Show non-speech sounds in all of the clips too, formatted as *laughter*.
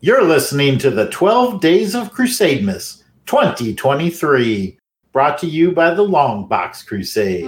You're listening to the 12 Days of Crusademas 2023, brought to you by the Longbox Crusade.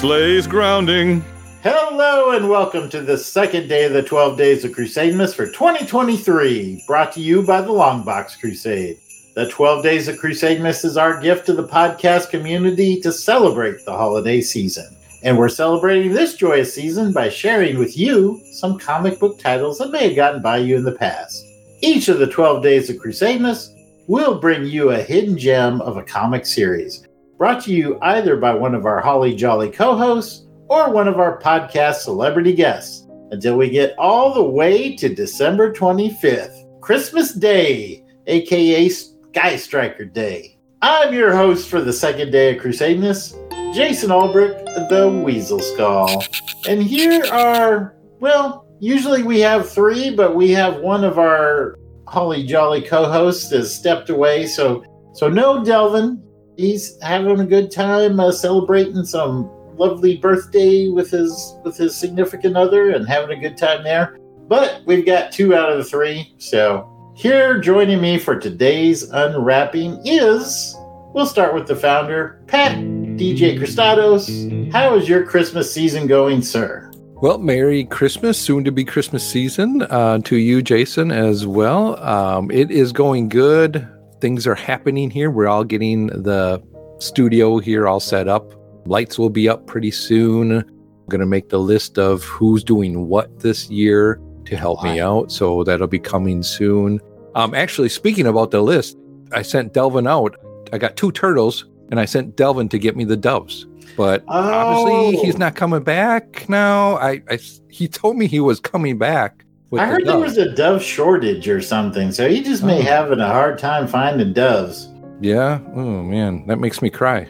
Sleighs grounding. Hello and welcome to the second day of the 12 Days of Crusademas for 2023, brought to you by the Longbox Crusade. The 12 Days of Crusademas is our gift to the podcast community to celebrate the holiday season. And we're celebrating this joyous season by sharing with you some comic book titles that may have gotten by you in the past. Each of the 12 Days of Crusademas will bring you a hidden gem of a comic series, brought to you either by one of our Holly Jolly co hosts or one of our podcast celebrity guests until we get all the way to December 25th, Christmas Day, aka Sky Striker Day. I'm your host for the second day of Crusademas, Jason Albrecht, the Weasel Skull. And here are, well, usually we have three, but we have one of our Holly Jolly co-hosts has stepped away, so so no Delvin. He's having a good time uh, celebrating some lovely birthday with his with his significant other and having a good time there. But we've got two out of the three. So here joining me for today's unwrapping is we'll start with the founder, Pat DJ Cristados. How is your Christmas season going, sir? Well, Merry Christmas, soon to be Christmas season uh, to you, Jason, as well. Um, it is going good. Things are happening here. We're all getting the studio here all set up. Lights will be up pretty soon. I'm going to make the list of who's doing what this year to help me out. So that'll be coming soon. Um, actually, speaking about the list, I sent Delvin out. I got two turtles and I sent Delvin to get me the doves. But obviously, Oh. he's not coming back now. I, I he told me he was coming back. With I the heard there was a dove shortage or something, so he just may Oh. having a hard time finding doves. Yeah. Oh man, that makes me cry.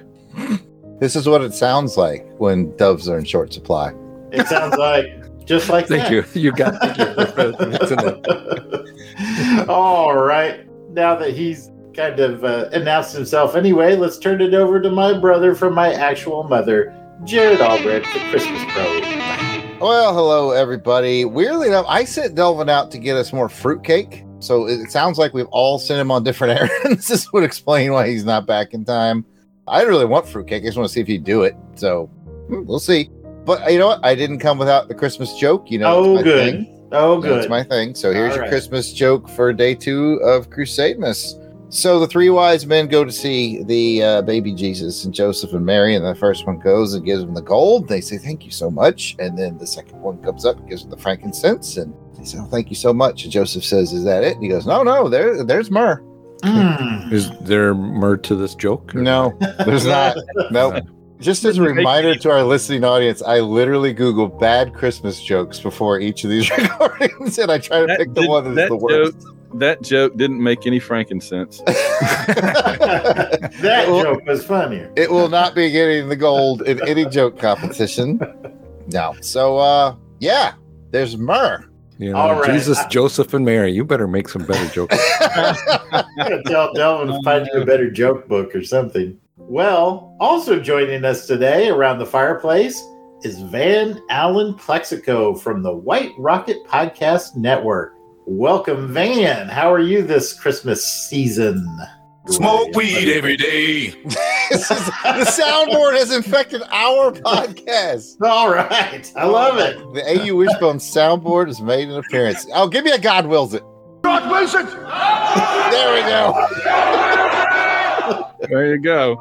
This is what it sounds like when doves are in short supply. It sounds like just like Thank that. you. You got thank you for- for mixing it. All right. Now that he's kind of uh, announced himself anyway, let's turn it over to my brother from my actual mother, Jared Albrecht, the Christmas Pro. Well, hello everybody. Weirdly enough, I sent Delvin out to get us more fruitcake. So it sounds like we've all sent him on different *laughs* errands. this would explain why he's not back in time. I really want fruitcake. I just want to see if he'd do it. So hmm, we'll see. But you know what? I didn't come without the Christmas joke. You know, Oh, my good. thing. Oh, good. That's my thing. So here's All your right. Christmas joke for day two of Crusademas. So the three wise men go to see the uh, baby Jesus and Joseph and Mary, and the first one goes and gives them the gold. They say, "Thank you so much," and then the second one comes up and gives them the frankincense, and they say, oh, "Thank you so much." And Joseph says, "Is that it?" And he goes, "No, no, there, there's myrrh." Mm. Is there more to this joke? No, there's *laughs* not. Nope. Just as a reminder to our listening audience, I literally Google bad Christmas jokes before each of these *laughs* recordings, and I try to That pick the one that's that the worst. That joke didn't make any frankincense. *laughs* that Well, joke was funnier. it will not be getting the gold in any joke competition. No. So uh yeah, there's myrrh. You know, All right. Jesus, Joseph, and Mary. You better make some better jokes. *laughs* I'm gonna tell Delvin to find you a better joke book or something. Well, also joining us today around the fireplace is Van Allen Plexico from the White Rocket Podcast Network. Welcome, Van. How are you this Christmas season? Smoke weed every day. *laughs* This is- the soundboard has infected our podcast. *laughs* All right. I love it. The AU Wishbone soundboard has made an appearance. Oh, give me a God wills it. God wills it. There we go. *laughs* There you go.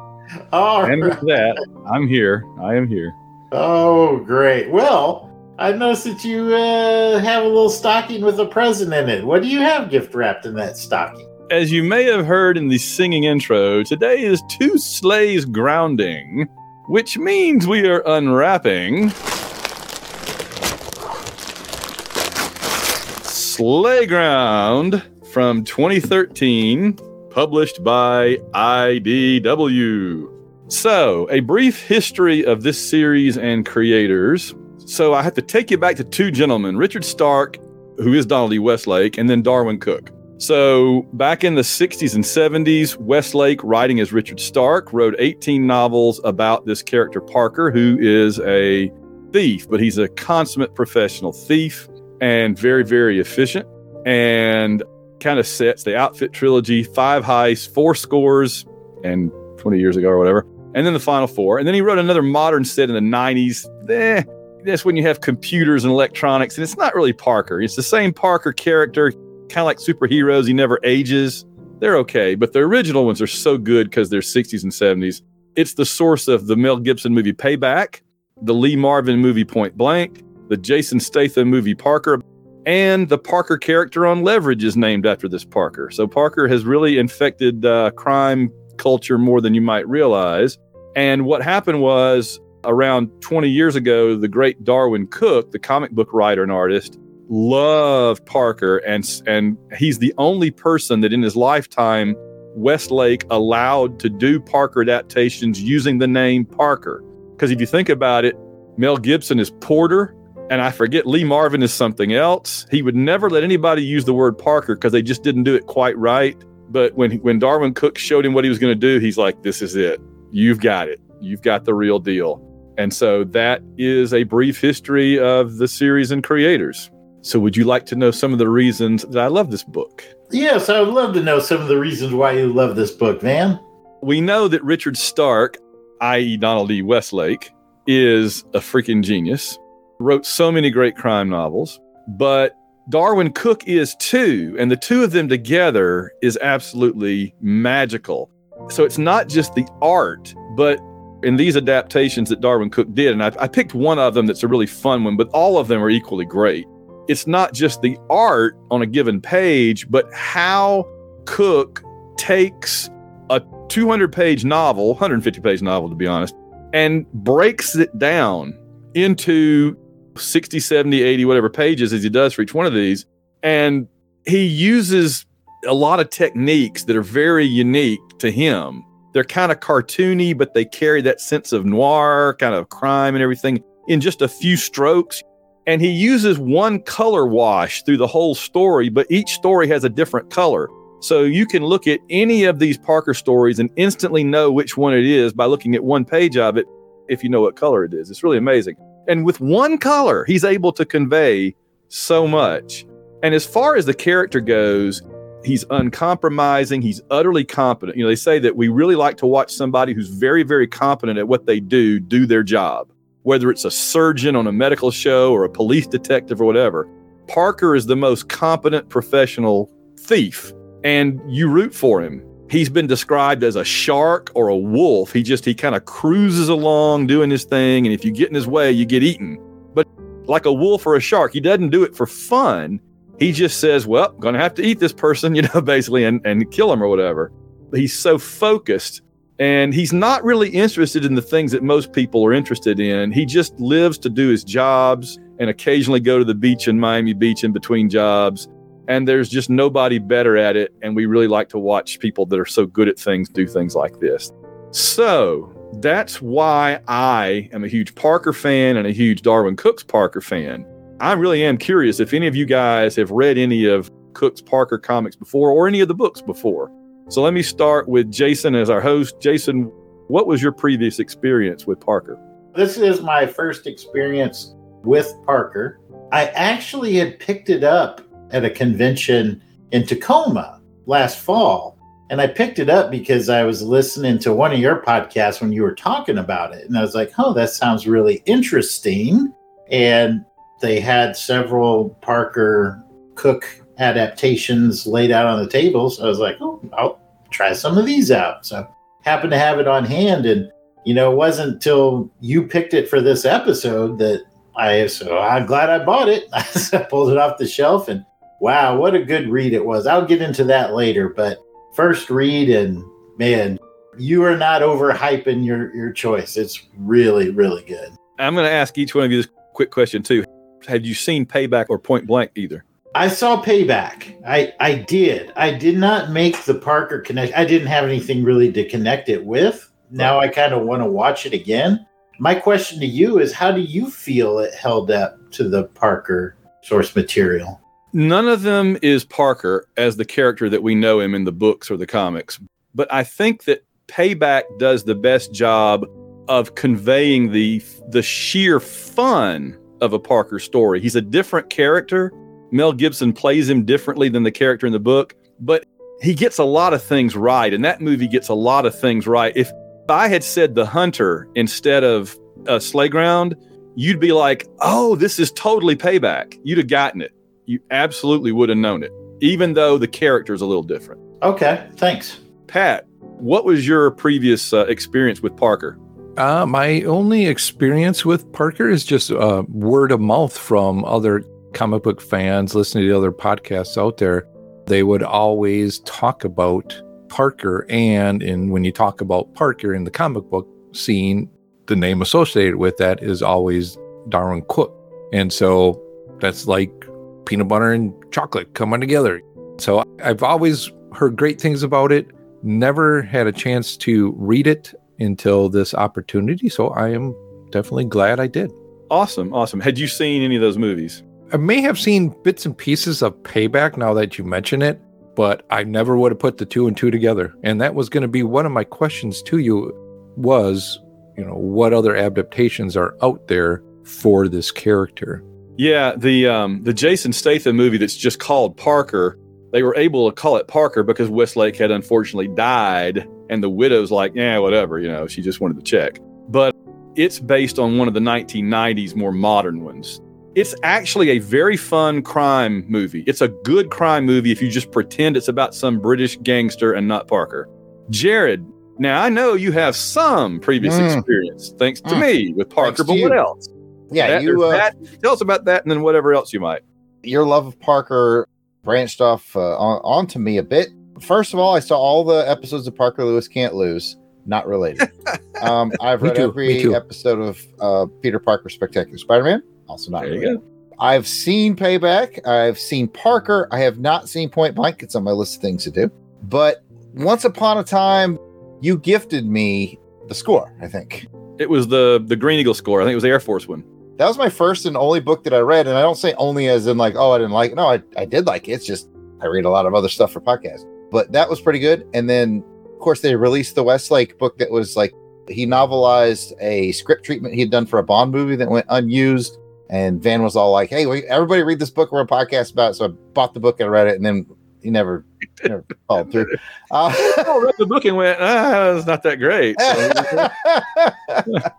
All And right. with that, I'm here. I am here. Oh, great. Well, I noticed that you uh, have a little stocking with a present in it. What do you have gift wrapped in that stocking? As you may have heard in the singing intro, today is two sleighs grounding, which means we are unwrapping Slayground from 2013, published by IDW. So, a brief history of this series and creators. So, I have to take you back to two gentlemen Richard Stark, who is Donald E. Westlake, and then Darwyn Cooke. So, back in the 60s and 70s, Westlake, writing as Richard Stark, wrote 18 novels about this character, Parker, who is a thief, but he's a consummate professional thief and very, very efficient. And kind of sets the outfit trilogy, five heists, four scores, and 20 years ago or whatever. And then the final four. And then he wrote another modern set in the 90s. Eh, that's when you have computers and electronics, and it's not really Parker. It's the same Parker character, kind of like superheroes. He never ages. They're okay, but the original ones are so good because they're 60s and 70s. It's the source of the Mel Gibson movie Payback, the Lee Marvin movie Point Blank, the Jason Statham movie Parker, and the Parker character on Leverage is named after this Parker. So Parker has really infected uh, crime culture more than you might realize. And what happened was around 20 years ago, the great Darwyn Cooke, the comic book writer and artist, loved Parker, and and he's the only person that in his lifetime Westlake allowed to do Parker adaptations using the name Parker. Because if you think about it, Mel Gibson is Porter, and I forget Lee Marvin is something else. He would never let anybody use the word Parker because they just didn't do it quite right. But when when Darwyn Cooke showed him what he was going to do, he's like, "This is it. You've got it. You've got the real deal." And so that is a brief history of the series and creators. So, would you like to know some of the reasons that I love this book? Yes, I would love to know some of the reasons why you love this book, Van. We know that Richard Stark, i.e., Donald E. Westlake, is a freaking genius, wrote so many great crime novels, but Darwyn Cooke is too. And the two of them together is absolutely magical. So, it's not just the art, but in these adaptations that Darwyn Cooke did, and I, I picked one of them that's a really fun one, but all of them are equally great it's not just the art on a given page, but how Cooke takes a 200 page novel, 150 page novel to be honest, and breaks it down into 60, 70, 80, whatever pages as he does for each one of these. And he uses a lot of techniques that are very unique to him. They're kind of cartoony, but they carry that sense of noir, kind of crime and everything in just a few strokes and he uses one color wash through the whole story, but each story has a different color. So you can look at any of these Parker stories and instantly know which one it is by looking at one page of it if you know what color it is. It's really amazing. And with one color, he's able to convey so much. And as far as the character goes, he's uncompromising, he's utterly competent. You know, they say that we really like to watch somebody who's very, very competent at what they do do their job whether it's a surgeon on a medical show or a police detective or whatever. Parker is the most competent professional thief, and you root for him. He's been described as a shark or a wolf. He just, he kind of cruises along doing his thing, and if you get in his way, you get eaten. But like a wolf or a shark, he doesn't do it for fun. He just says, well, I'm gonna have to eat this person, *laughs* you know, basically, and, and kill him or whatever. He's so focused and he's not really interested in the things that most people are interested in. He just lives to do his jobs and occasionally go to the beach in Miami Beach in between jobs. And there's just nobody better at it. And we really like to watch people that are so good at things do things like this. So that's why I am a huge Parker fan and a huge Darwyn Cooke's Parker fan. I really am curious if any of you guys have read any of Cooke's Parker comics before or any of the books before. So let me start with Jason as our host. Jason, what was your previous experience with Parker? This is my first experience with Parker. I actually had picked it up at a convention in Tacoma last fall. And I picked it up because I was listening to one of your podcasts when you were talking about it. And I was like, oh, that sounds really interesting. And they had several Parker Cooke adaptations laid out on the table. So I was like, oh, I'll try some of these out. So happened to have it on hand. And, you know, it wasn't until you picked it for this episode that I, so I'm glad I bought it. *laughs* I pulled it off the shelf and wow, what a good read it was. I'll get into that later, but first read and man, you are not overhyping your, your choice. It's really, really good. I'm going to ask each one of you this quick question too. Have you seen Payback or Point Blank either? I saw Payback. I I did. I did not make the Parker connect. I didn't have anything really to connect it with. Now I kind of want to watch it again. My question to you is how do you feel it held up to the Parker source material? None of them is Parker as the character that we know him in the books or the comics. But I think that Payback does the best job of conveying the the sheer fun of a Parker story. He's a different character. Mel Gibson plays him differently than the character in the book, but he gets a lot of things right, and that movie gets a lot of things right. If I had said the hunter instead of uh, Slayground, you'd be like, "Oh, this is totally payback." You'd have gotten it. You absolutely would have known it, even though the character is a little different. Okay, thanks. Pat, what was your previous uh, experience with Parker? Uh, my only experience with Parker is just uh, word of mouth from other comic book fans listening to other podcasts out there. They would always talk about Parker, and in when you talk about Parker in the comic book scene, the name associated with that is always Darwyn Cooke, and so that's like peanut butter and chocolate coming together. So I've always heard great things about it. Never had a chance to read it until this opportunity. So I am definitely glad I did. Awesome, awesome. Had you seen any of those movies? I may have seen bits and pieces of Payback now that you mention it, but I never would have put the two and two together. And that was going to be one of my questions to you was, you know, what other adaptations are out there for this character? Yeah, the um, the Jason Statham movie that's just called Parker. They were able to call it Parker because Westlake had unfortunately died, and the widow's like, yeah, whatever, you know, she just wanted to check. But it's based on one of the 1990s more modern ones. It's actually a very fun crime movie. It's a good crime movie if you just pretend it's about some British gangster and not Parker. Jared, now I know you have some previous Mm. experience, thanks to Mm. me with Parker, but what else? Yeah, That- you uh, that. Tell us about that and then whatever else you might. your love of Parker branched off uh, on, onto me a bit. First of all, I saw all the episodes of Parker Lewis Can't Lose. Not related. *laughs* um, I've read too, every episode of uh, Peter Parker Spectacular Spider-Man. Also not There you related. go. I've seen Payback. I've seen Parker. I have not seen Point Blank. It's on my list of things to do. But once upon a time, you gifted me the score. I think It was the the Green Eagle score. I think it was the Air Force one. That was my first and only book that I read. And I don't say only as in like, oh, I didn't like it. No, I, I did like it. It's just I read a lot of other stuff for podcasts. But that was pretty good. And then, of course, they released the Westlake book that was like he novelized a script treatment he had done for a Bond movie that went unused. And Van was all like, hey, everybody read this book. We're a podcast about it. So I bought the book and read it. And then he never, *laughs* never followed through. Uh, *laughs* I read the book and went, ah, it's not that great. *laughs* So,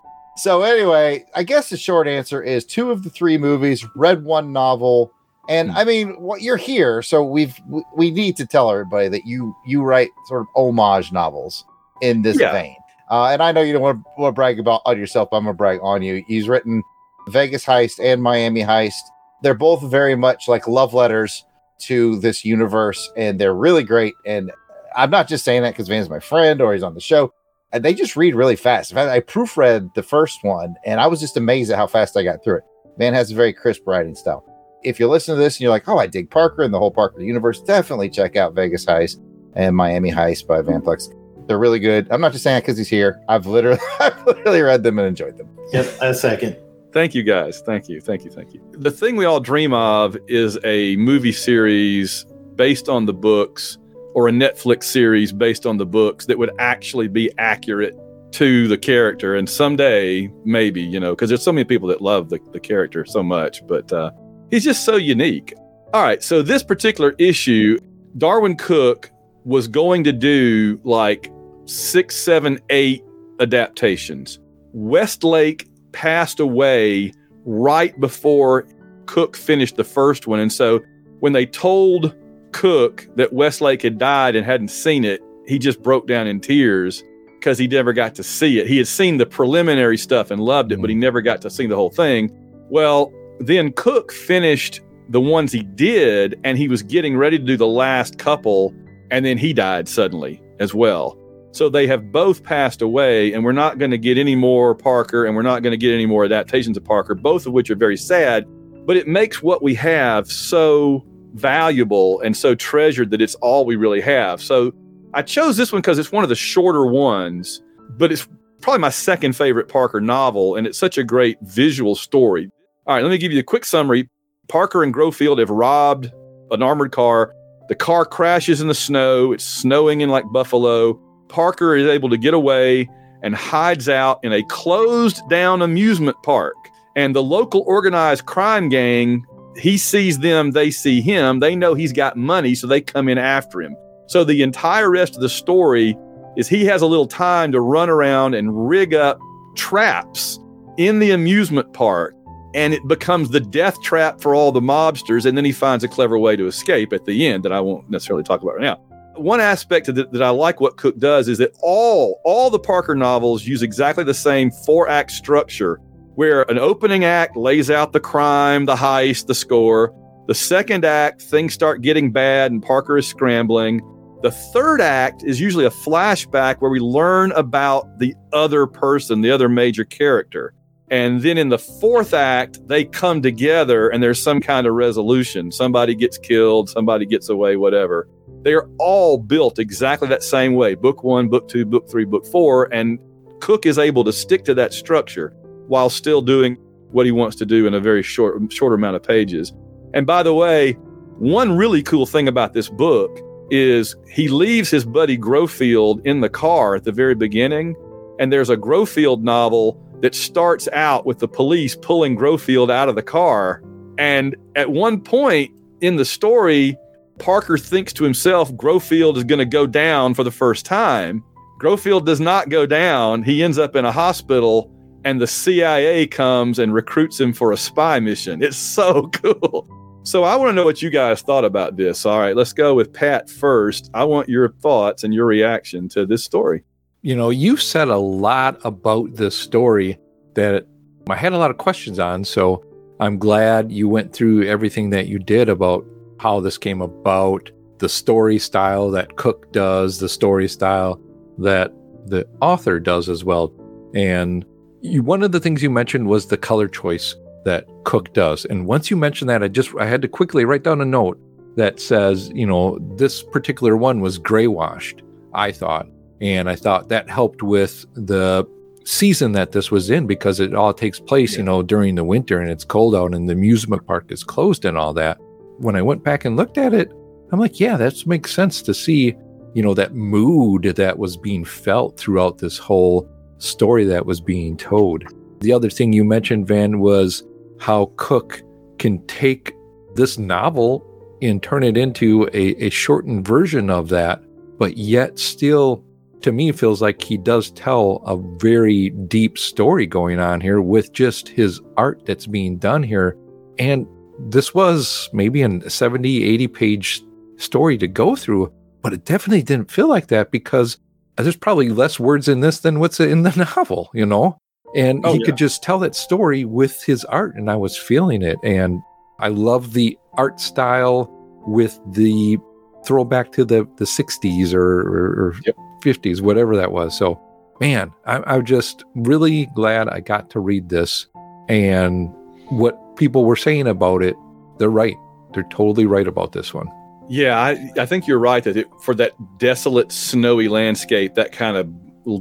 so anyway, I guess the short answer is two of the three movies, read one novel, and Hmm. I mean, what you're here, so we've we- need to tell everybody that you you write sort of homage novels in this Yeah. vein. Uh, and I know you don't want to, want to brag about on yourself, but I'm gonna brag on you. He's written Vegas Heist and Miami Heist. They're both very much like love letters to this universe, and they're really great. And I'm not just saying that because Van's my friend or he's on the show. And they just read really fast. In fact, I proofread the first one, and I was just amazed at how fast I got through it. Man has a very crisp writing style. If you listen to this and you're like, "Oh, I dig Parker and the whole Parker universe," definitely check out Vegas Heist and Miami Heist by Van Plex. They're really good. I'm not just saying that because he's here. I've literally, *laughs* I've literally read them and enjoyed them. Yep, a second. Thank you guys. Thank you. Thank you. Thank you. The thing we all dream of is a movie series based on the books or a Netflix series based on the books that would actually be accurate to the character. And someday, maybe, you know, because there's so many people that love the, the character so much, but uh, he's just so unique. All right. So, this particular issue, Darwyn Cooke was going to do like six, seven, eight adaptations. Westlake passed away right before Cooke finished the first one. And so when they told Cooke that Westlake had died and hadn't seen it, he just broke down in tears because he never got to see it. He had seen the preliminary stuff and loved it, but he mm. never got to see the whole thing. Well, then Cooke finished the ones he did, and he was getting ready to do the last couple, and then he died suddenly as well. So they have both passed away, and we're not going to get any more Parker, and we're not going to get any more adaptations of Parker, both of which are very sad. But it makes what we have so valuable and so treasured that it's all we really have. So I chose this one because it's one of the shorter ones, but it's probably my second favorite Parker novel, and it's such a great visual story. All right, let me give you a quick summary. Parker and Grofield have robbed an armored car. The car crashes in the snow. It's snowing in like Buffalo. Parker is able to get away and hides out in a closed down amusement park. And the local organized crime gang, he sees them, they see him. They know he's got money, so they come in after him. So the entire rest of the story is he has a little time to run around and rig up traps in the amusement park and it becomes the death trap for all the mobsters and then he finds a clever way to escape at the end that I won't necessarily talk about right now. One aspect that I like what Cooke does is that all all the Parker novels use exactly the same four act structure where an opening act lays out the crime, the heist, the score. The second act, things start getting bad and Parker is scrambling. The third act is usually a flashback where we learn about the other person, the other major character. And then in the fourth act, they come together and there's some kind of resolution. Somebody gets killed, somebody gets away, whatever. They're all built exactly that same way book one, book two, book three, book four. And Cooke is able to stick to that structure while still doing what he wants to do in a very short, short amount of pages. And by the way, one really cool thing about this book is he leaves his buddy Grofield in the car at the very beginning. And there's a Grofield novel that starts out with the police pulling Grofield out of the car. And at one point in the story, Parker thinks to himself, Grofield is going to go down for the first time. Grofield does not go down. He ends up in a hospital, and the CIA comes and recruits him for a spy mission. It's so *laughs* cool. So I want to know what you guys thought about this. All right, let's go with Pat first. I want your thoughts and your reaction to this story. You know, you said a lot about this story that I had a lot of questions on. So I'm glad you went through everything that you did about how this came about, the story style that Cooke does, the story style that the author does as well. And you, one of the things you mentioned was the color choice that Cooke does. And once you mentioned that, I just I had to quickly write down a note that says, you know, this particular one was gray washed, I thought. And I thought that helped with the season that this was in because it all takes place, yeah. you know, during the winter and it's cold out and the amusement park is closed and all that. When I went back and looked at it, I'm like, yeah, that makes sense to see, you know, that mood that was being felt throughout this whole story that was being told. The other thing you mentioned, Van, was how Cooke can take this novel and turn it into a, a shortened version of that, but yet still, to me, feels like he does tell a very deep story going on here with just his art that's being done here. And this was maybe a 70, 80 page story to go through, but it definitely didn't feel like that because Uh, there's probably less words in this than what's in the *laughs* novel, you know? and oh, he yeah. could just tell that story with his art and i was feeling it and i love the art style with the throwback to the the 60s or, or, or yep. 50s whatever that was so man I, i'm just really glad i got to read this and what people were saying about it they're right they're totally right about this one yeah i, I think you're right that it, for that desolate snowy landscape that kind of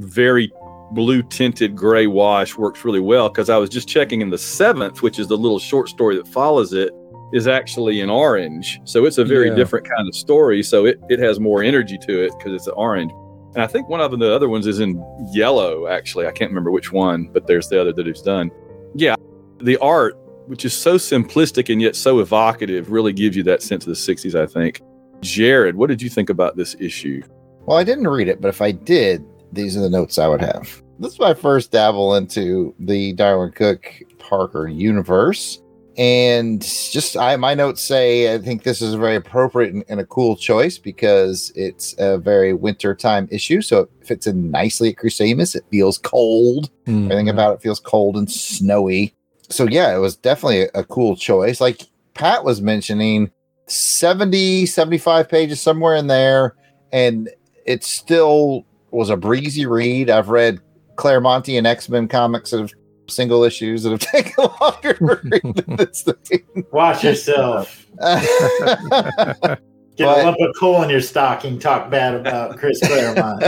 very blue tinted gray wash works really well because I was just checking in the seventh, which is the little short story that follows it, is actually in orange. So it's a very yeah. different kind of story. So it, it has more energy to it because it's an orange. And I think one of the other ones is in yellow, actually. I can't remember which one, but there's the other that he's done. Yeah. The art, which is so simplistic and yet so evocative, really gives you that sense of the 60s, I think. Jared, what did you think about this issue? Well, I didn't read it, but if I did, these are the notes I would have. This is my first dabble into the Darwyn Cooke Parker universe. And just I my notes say I think this is a very appropriate and, and a cool choice because it's a very wintertime issue. So it fits in nicely at Crusademas. It feels cold. Mm-hmm. Everything about it feels cold and snowy. So yeah, it was definitely a, a cool choice. Like Pat was mentioning, 70, 75 pages somewhere in there. And it still was a breezy read. I've read Claremontian and X Men comics that have single issues that have *laughs* taken longer to read *laughs* than this thing. Watch yourself. *laughs* Get But- a lump of coal in your stocking. Talk bad about Chris Claremont.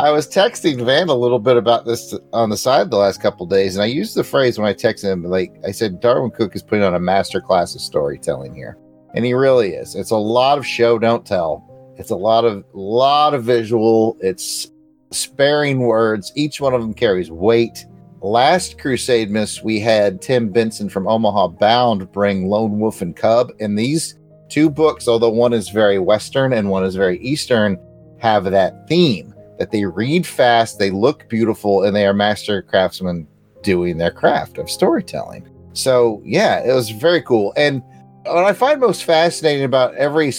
I was texting Van a little bit about this on the side the last couple days, and I used the phrase when I texted him, like I said, Darwyn Cooke is putting on a master class of storytelling here, and he really is. It's a lot of show don't tell. It's a lot of lot of visual. It's sparing words. Each one of them carries weight. Last Crusademas, we had Tim Benson from Omaha Bound bring Lone Wolf and Cub, and these two books, although one is very Western and one is very Eastern, have that theme that they read fast, they look beautiful, and they are master craftsmen doing their craft of storytelling. So, yeah, it was very cool. And what I find most fascinating about every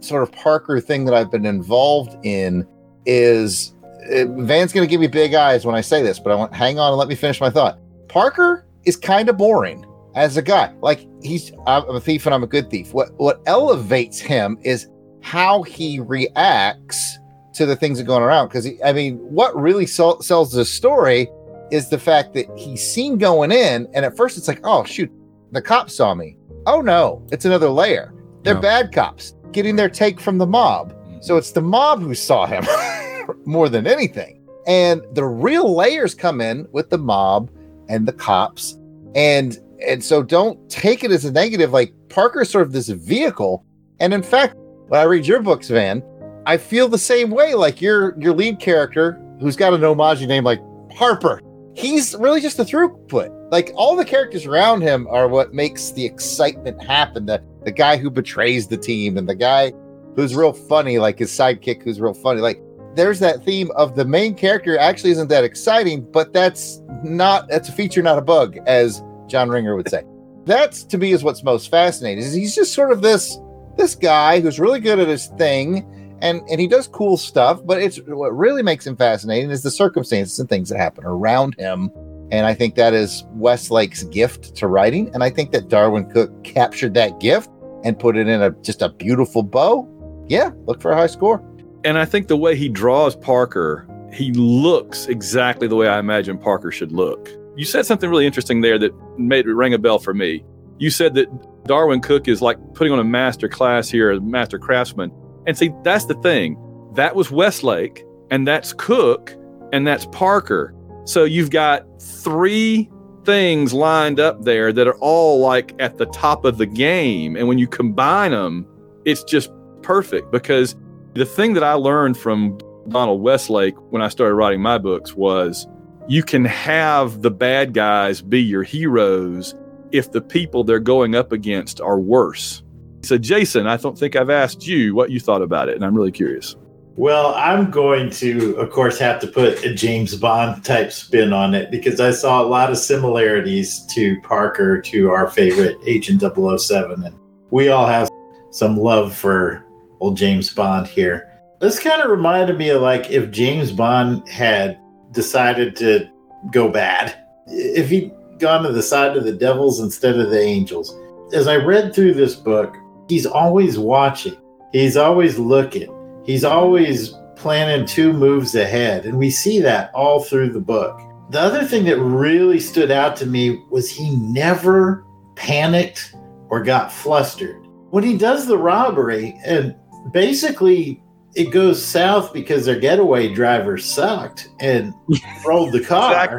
sort of Parker thing that I've been involved in is uh, Van's going to give me big eyes when I say this, but I want hang on and let me finish my thought. Parker is kind of boring as a guy. Like he's I'm a thief and I'm a good thief. What what elevates him is how he reacts to the things that are going around. Because I mean, what really sell, sells the story is the fact that he's seen going in, and at first it's like, oh shoot, the cops saw me. Oh no, it's another layer. They're No. bad cops getting their take from the mob. Mm-hmm. So it's the mob who saw him *laughs* more than anything. And the real layers come in with the mob and the cops. And and so don't take it as a negative. Like Parker's sort of this vehicle. And in fact, when I read your books, Van, I feel the same way. Like your your lead character, who's got an homage name like Harper, he's really just a throughput. Like all the characters around him are what makes the excitement happen. The the guy who betrays the team and the guy who's real funny, like his sidekick who's real funny. Like there's that theme of the main character actually isn't that exciting, but that's not that's a feature, not a bug, as John Ringer would say. *laughs* That's to me is what's most fascinating. Is he's just sort of this this guy who's really good at his thing and and he does cool stuff, but it's what really makes him fascinating is the circumstances and things that happen around him. And I think that is Westlake's gift to writing. And I think that Darwyn Cooke captured that gift and put it in a just a beautiful bow. Yeah, look for a high score. And I think the way he draws Parker, he looks exactly the way I imagine Parker should look. You said something really interesting there that made it ring a bell for me. You said that Darwyn Cooke is like putting on a master class here, a master craftsman. And see, that's the thing. That was Westlake, and that's Cooke, and that's Parker. So you've got three things lined up there that are all like at the top of the game. And when you combine them, it's just perfect because the thing that I learned from Donald Westlake when I started writing my books was you can have the bad guys be your heroes if the people they're going up against are worse. So, Jason, I don't think I've asked you what you thought about it, and I'm really curious. Well, I'm going to, of course, have to put a James Bond type spin on it because I saw a lot of similarities to Parker, to our favorite Agent 007. And we all have some love for old James Bond here. This kind of reminded me of like if James Bond had decided to go bad, if he'd gone to the side of the devils instead of the angels. As I read through this book, he's always watching, he's always looking. He's always planning two moves ahead. And we see that all through the book. The other thing that really stood out to me was he never panicked or got flustered. When he does the robbery and basically it goes south because their getaway driver sucked and *laughs* rolled the car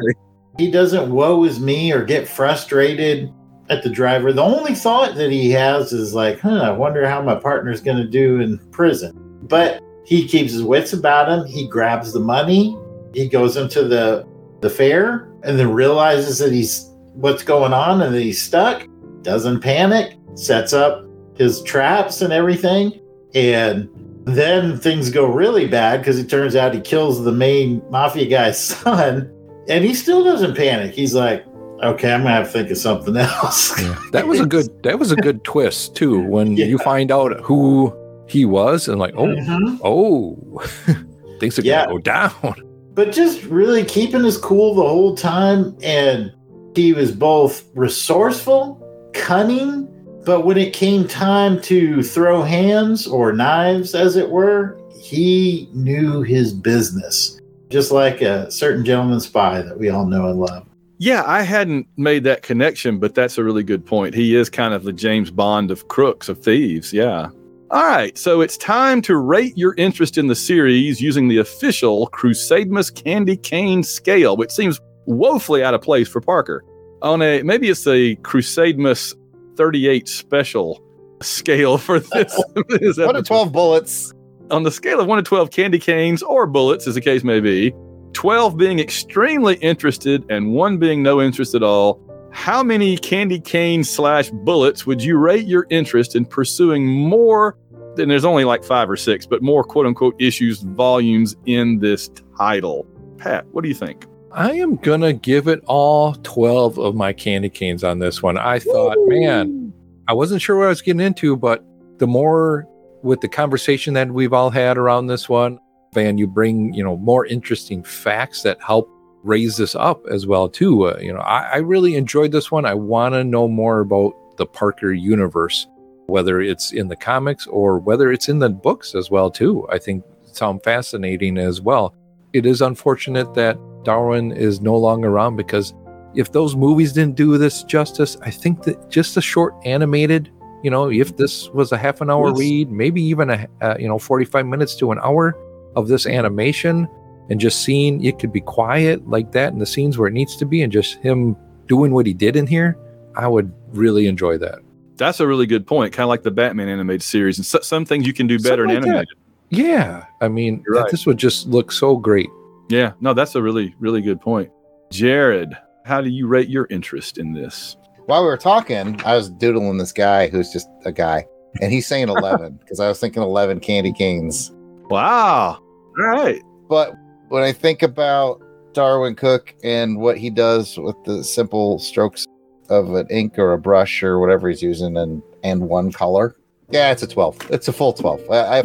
he doesn't woe is me or get frustrated at the driver the only thought that he has is like huh i wonder how my partner's going to do in prison but he keeps his wits about him. He grabs the money. He goes into the the fair and then realizes that he's what's going on and that he's stuck. Doesn't panic. Sets up his traps and everything. And then things go really bad because it turns out he kills the main mafia guy's *laughs* son. And he still doesn't panic. He's like, okay, I'm gonna have to think of something *laughs* else. Yeah. That was a good that was a good *laughs* twist too when Yeah. you find out who he was and like oh Mhm. oh *laughs* things are Yeah. gonna go down. but just really keeping his cool the whole time and he was both resourceful cunning but when it came time to throw hands or knives as it were he knew his business just like a certain gentleman spy that we all know and love Yeah, I hadn't made that connection, but that's a really good point. He is kind of the James Bond of crooks, of thieves. Yeah. All right, so it's time to rate your interest in the series using the official Crusademas Candy Cane scale, which seems woefully out of place for Parker. On a maybe it's a Crusademas 38 special scale for this. *laughs* *laughs* this One to episode. 12 bullets. On the scale of 1 to 12 candy canes or bullets, as the case may be, 12 being extremely interested and 1 being no interest at all, how many candy cane slash bullets would you rate your interest in pursuing more? Then there's only like five or six, but more quote unquote issues, volumes in this title. Pat, what do you think? I am gonna give it all 12 of my candy canes on this one. I thought, man, I wasn't sure what I was getting into, but the more with the conversation that we've all had around this one, Van, you bring, you know, more interesting facts that help raise this up as well too. Uh, you know, I, I really enjoyed this one. I want to know more about the Parker universe, whether it's in the comics or whether it's in the books as well too. I think sound fascinating as well. It is unfortunate that Darwyn is no longer around because if those movies didn't do this justice, I think that just a short animated, you know, if this was a half an hour Yes. read, maybe even a, uh, you know, 45 minutes to an hour of this animation and just seeing it could be quiet like that in the scenes where it needs to be and just him doing what he did in here, I would really enjoy that. That's a really good point, kind of like the Batman animated series. And so, some things you can do better in Something like that. animated. Yeah. I mean, You're right. this would just look so great. Yeah, no, that's a really, really good point. Jared, how do you rate your interest in this? While we were talking, I was doodling this guy who's just a guy, and he's saying *laughs* 11 because I was thinking 11 candy canes. Wow. All right. But when I think about Darwyn Cooke and what he does with the simple strokes of an ink or a brush or whatever he's using and and one color, yeah, it's a 12. It's a full 12. I, I, it's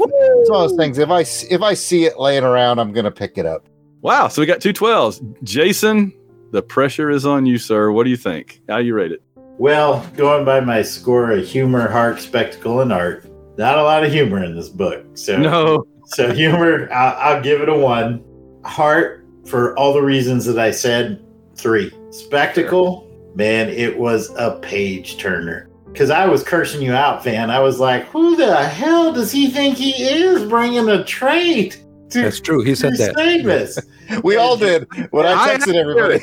one of those things. If I s- if I see it laying around, I'm gonna pick it up. Wow. So we got two 12s. Jason, the pressure is on you, sir. What do you think? How you rate it? Well, going by my score of humor, heart, spectacle, and art, not a lot of humor in this book. So No. So humor, I'll, I'll give it a one. Heart, for all the reasons that I said, three. Spectacle, man, it was a page turner. Because I was cursing you out, Van. I was like, who the hell does he think he is bringing a trait to That's true. He said that. Davis? *laughs* We all did when I I texted everybody.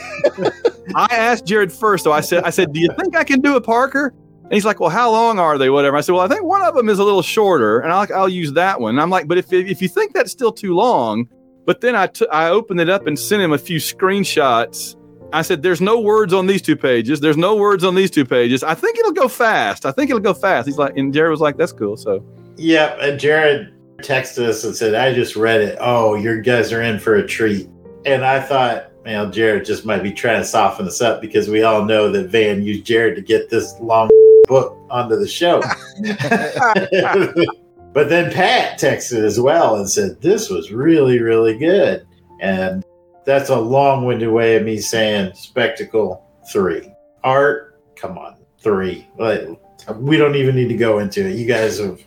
I asked Jared first, so I said, I said, do you think I can do it, Parker? And he's like, well, how long are they? Whatever. I said, well, I think one of them is a little shorter, and I'll, I'll use that one. And I'm like, but if if you think that's still too long, but then I I opened it up and sent him a few screenshots. I said, there's no words on these two pages. There's no words on these two pages. I think it'll go fast. I think it'll go fast. He's like, and Jared was like, that's cool. So Yep. And Jared texted us and said, I just read it. Oh, your guys are in for a treat. And I thought, man, Jared just might be trying to soften us up because we all know that Van used Jared to get this long book onto the show. *laughs* but then Pat texted as well and said, This was really, really good. And that's a long winded way of me saying spectacle three. Art, come on, three. We don't even need to go into it. You guys have,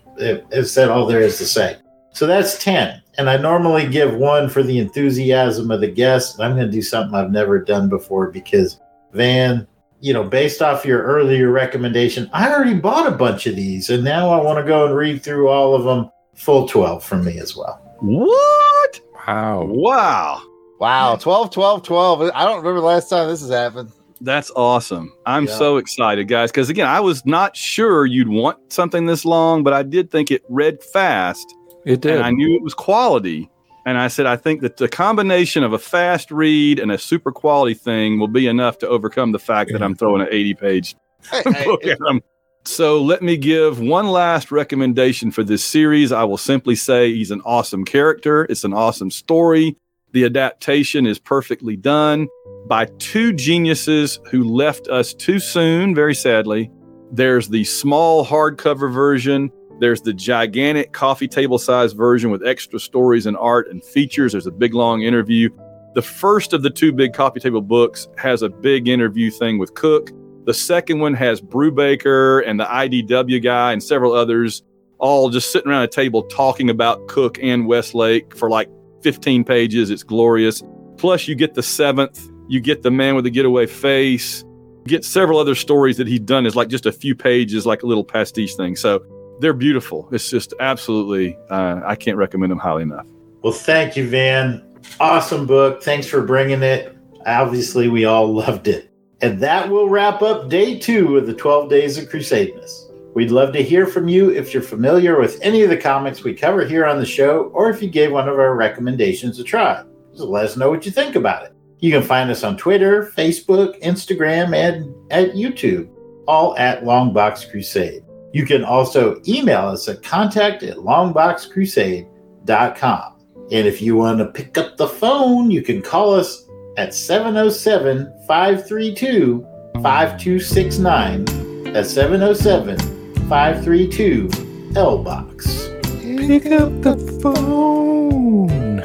have, said all there is to say. So that's 10. And I normally give one for the enthusiasm of the guest. I'm going to do something I've never done before because, Van, you know, based off your earlier recommendation, I already bought a bunch of these. And now I want to go and read through all of them. Full 12 from me as well. what? Wow. Wow. Wow, 12, 12, 12. I don't remember the last time this has happened. That's awesome. I'm Yeah. so excited, guys. Because again, I was not sure you'd want something this long, but I did think it read fast. It did. and I knew it was quality. And I said, I think that the combination of a fast read and a super quality thing will be enough to overcome the fact that I'm throwing an 80 page *laughs* *laughs* book at them. So let me give one last recommendation for this series. I will simply say he's an awesome character. It's an awesome story. The adaptation is perfectly done by two geniuses who left us too soon, very sadly. There's the small hardcover version. There's the gigantic coffee table size version with extra stories and art and features. There's a big long interview. The first of the two big coffee table books has a big interview thing with Cooke. The second one has Brubaker and the IDW guy and several others all just sitting around a table talking about Cooke and Westlake for like 15 pages. It's glorious. Plus, you get the seventh You get the man with the getaway face. Get several other stories that he'd done as like just a few pages, like a little pastiche thing. So they're beautiful. It's just absolutely, uh, I can't recommend them highly enough. Well, thank you, Van. Awesome book. Thanks for bringing it. Obviously, we all *laughs* loved it. And that will wrap up day two of the 12 Days of Crusademas. We'd love to hear from you if you're familiar with any of the comics we cover here on the show, or if you gave one of our recommendations a try. Just let us know what you think about it. You can find us on Twitter, Facebook, Instagram, and at YouTube, all at Longbox Crusade. You can also email us at contact at longboxcrusade.com. And if you want to pick up the phone, you can call us at 707 532 5269. That's 707 532 L Box. Pick up the phone.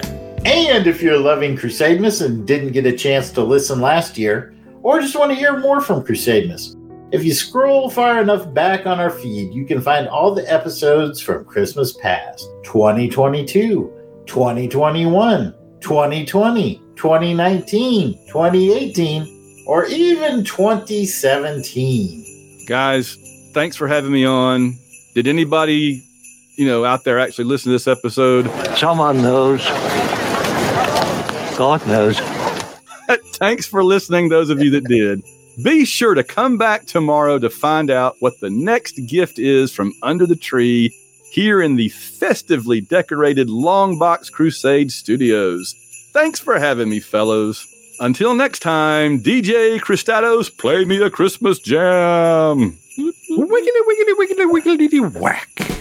And if you're loving Crusademas and didn't get a chance to listen last year, or just want to hear more from Crusademas, if you scroll far enough back on our feed, you can find all the episodes from Christmas past 2022, 2021, 2020, 2019, 2018, or even 2017. Guys, thanks for having me on. Did anybody, you know, out there actually listen to this episode? Someone knows. God knows. *laughs* Thanks for listening, those of you that did. Be sure to come back tomorrow to find out what the next gift is from under the tree here in the festively decorated Longbox Crusade Studios. Thanks for having me, fellows. Until next time, DJ Christados, play me a Christmas jam. Wiggly, wiggly, wiggly, wiggly, whack.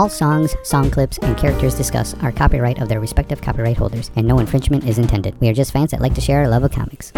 All songs, song clips, and characters discussed are copyright of their respective copyright holders, and no infringement is intended. We are just fans that like to share our love of comics.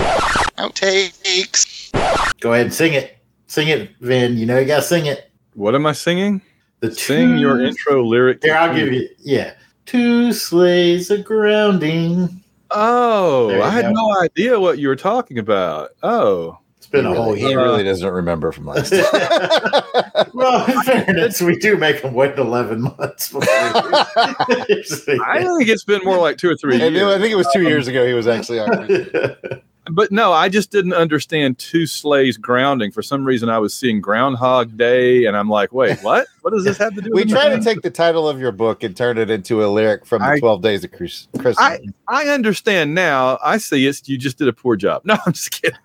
Outtakes. Go ahead and sing it. Sing it, Vin. You know you gotta sing it. What am I singing? The Sing your intro lyric. Here, I'll give you. Yeah, two sleighs a grounding. Oh, There you I had go. no idea what you were talking about. Oh, It's been he a whole really, he really uh, doesn't remember from last *laughs* time. well, in fairness, we do make him wait eleven months. Before *laughs* I think it's been more like two or three I, knew- I think it was two years um, ago he was actually on. *laughs* But no, I just didn't understand two sleighs grounding. For some reason, I was seeing Groundhog Day, and I'm like, wait, what? What does this have to do? We with try to take the title of your book and turn it into a lyric from the I- 12 Days of Christmas. I I understand now. I see it's you just did a poor job. No, I'm just kidding.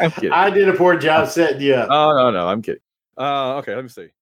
I'm kidding. I did a poor job setting you up. Oh no, no, I'm kidding. Uh, okay, let me see.